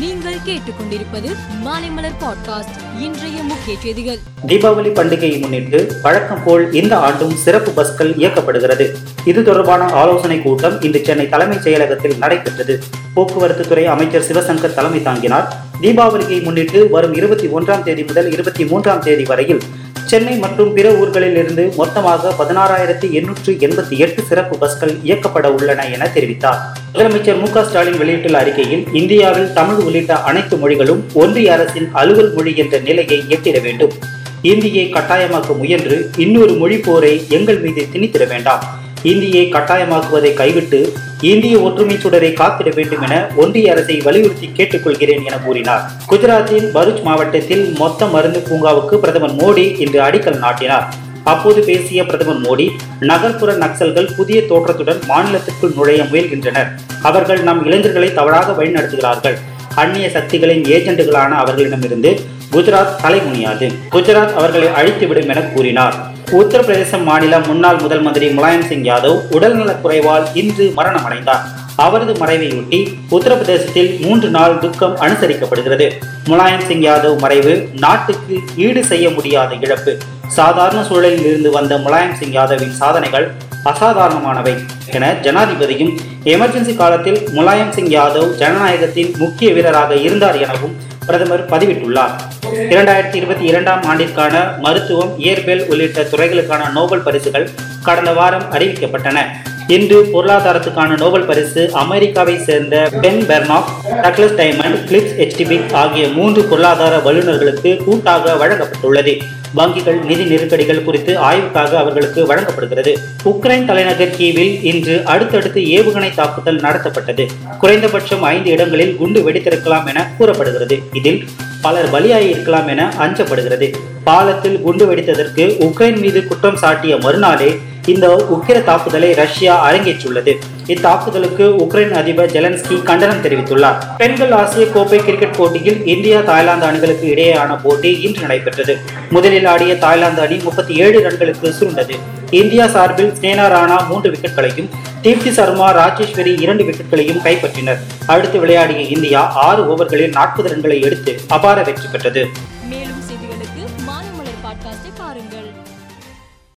நீங்கள் கேட்டுக்கொண்டிருப்பது மாலைமலர் பாட்காஸ்ட் இன்றைய முக்கிய செய்திகள். தீபாவளி பண்டிகையை முன்னிட்டு வழக்கம் போல் இந்த ஆண்டும் சிறப்பு பஸ்கள் இயக்கப்படுகிறது. இது தொடர்பான ஆலோசனை கூட்டம் இன்று சென்னை தலைமைச் செயலகத்தில் நடைபெற்றது. போக்குவரத்து துறை அமைச்சர் சிவசங்கர் தலைமை தாங்கினார். தீபாவளியை முன்னிட்டு வரும் இருபத்தி ஒன்றாம் தேதி முதல் இருபத்தி மூன்றாம் தேதி வரையில் சென்னை மற்றும் பிற ஊர்களில் இருந்து மொத்தமாக பதினாறாயிரத்தி எண்ணூற்று எண்பத்தி எட்டு சிறப்பு பஸ்கள் இயக்கப்பட உள்ளன என தெரிவித்தார். முதலமைச்சர் மு க ஸ்டாலின் வெளியிட்டுள்ள அறிக்கையில் இந்தியாவில் தமிழ் உள்ளிட்ட அனைத்து மொழிகளும் ஒன்றிய அரசின் அலுவல் மொழி என்ற நிலையை எட்டிட வேண்டும். இந்தியை கட்டாயமாக்க முயன்று இன்னொரு மொழி போரை எங்கள் மீது திணித்திட வேண்டாம். இந்தியை கட்டாயமாக்குவதை கைவிட்டு இந்திய ஒற்றுமை சுடரை காத்திட வேண்டும் என ஒன்றிய அரசை வலியுறுத்தி கேட்டுக்கொள்கிறேன் என கூறினார். குஜராத்தின் பருச் மாவட்டத்தில் மொத்த மருந்து பூங்காவுக்கு பிரதமர் மோடி இன்று அடிக்கல் நாட்டினார். அப்போது பேசிய பிரதமர் மோடி நகர்ப்புற நக்சல்கள் புதிய தோற்றத்துடன் மாநிலத்திற்குள் நுழைய முயல்கின்றனர். அவர்கள் நம் இளைஞர்களை தவறாக வழிநடத்துகிறார்கள். அந்நிய சக்திகளின் ஏஜெண்டுகளான அவர்களிடமிருந்து குஜராத் தலைமுனியாது. குஜராத் அவர்களை அழித்துவிடும் என கூறினார். உத்தரப்பிரதேச மாநில முன்னாள் முதல் மந்திரி முலாயம் சிங் யாதவ் உடல்நலக் குறைவால் இன்று மரணமடைந்தார். அவரது மறைவையொட்டி உத்தரப்பிரதேசத்தில் மூன்று நாள் துக்கம் அனுசரிக்கப்படுகிறது. முலாயம் சிங் யாதவ் மறைவு நாட்டுக்கு ஈடு செய்ய முடியாத இழப்பு. சாதாரண சூழலில் இருந்து வந்த முலாயம் சிங் யாதவின் சாதனைகள் அசாதாரணமானவை என ஜனாதிபதியும் எமர்ஜென்சி காலத்தில் முலாயம் சிங் யாதவ் ஜனநாயகத்தின் முக்கிய வீரராக இருந்தார் எனவும் பிரதமர் பதிவிட்டுள்ளார். இரண்டாயிரத்தி இருபத்தி இரண்டாம் ஆண்டிற்கான மருத்துவம் இயற்பியல் உள்ளிட்ட துறைகளுக்கான நோபல் பரிசுகள் கடந்த வாரம் அறிவிக்கப்பட்டன. இன்று பொருளாதாரத்துக்கான நோபல் பரிசு அமெரிக்காவை சேர்ந்த பென் பெர்னாக் டக்லஸ் டைமண்ட் கிளிப்ஸ் எச்டிபிக் ஆகிய மூன்று பொருளாதார வல்லுநர்களுக்கு கூட்டாக வழங்கப்பட்டுள்ளது. வங்கிகள் நிதி நெருக்கடிகள் குறித்து ஆய்வுக்காக அவர்களுக்கு வழங்கப்படுகிறது. உக்ரைன் தலைநகர் கீவில் இன்று அடுத்தடுத்து ஏவுகணை தாக்குதல் நடத்தப்பட்டது. குறைந்தபட்சம் ஐந்து இடங்களில் குண்டு வெடித்திருக்கலாம் என கூறப்படுகிறது. இதில் பலர் பலியாகியிருக்கலாம் என அஞ்சப்படுகிறது. பாலத்தில் குண்டு வெடித்ததற்கு உக்ரைன் மீது குற்றம் சாட்டிய மறுநாளே இந்த உக்கிர தாக்குதலை ரஷ்யா அரங்கேற்றுள்ளது. இத்தாக்குதலுக்கு உக்ரைன் அதிபர் ஜெலன்ஸ்கி கண்டனம் தெரிவித்துள்ளார். பெண்கள் ஆசிய கோப்பை கிரிக்கெட் போட்டியில் இந்தியா தாய்லாந்து அணிகளுக்கு இடையேயான போட்டி இன்று நடைபெற்றது. முதலில் ஆடிய தாய்லாந்து அணி முப்பத்தி ஏழு ரன்களுக்கு சுருண்டது. இந்தியா சார்பில் ஸ்னேனா ராணா மூன்று விக்கெட்களையும் தீப்தி சர்மா ராஜேஸ்வரி இரண்டு விக்கெட்களையும் கைப்பற்றினர். அடுத்து விளையாடிய இந்தியா ஆறு ஓவர்களில் நாற்பது ரன்களை எடுத்து அபார வெற்றி பெற்றது. மேலும் செய்திகளுக்கு பாருங்கள்.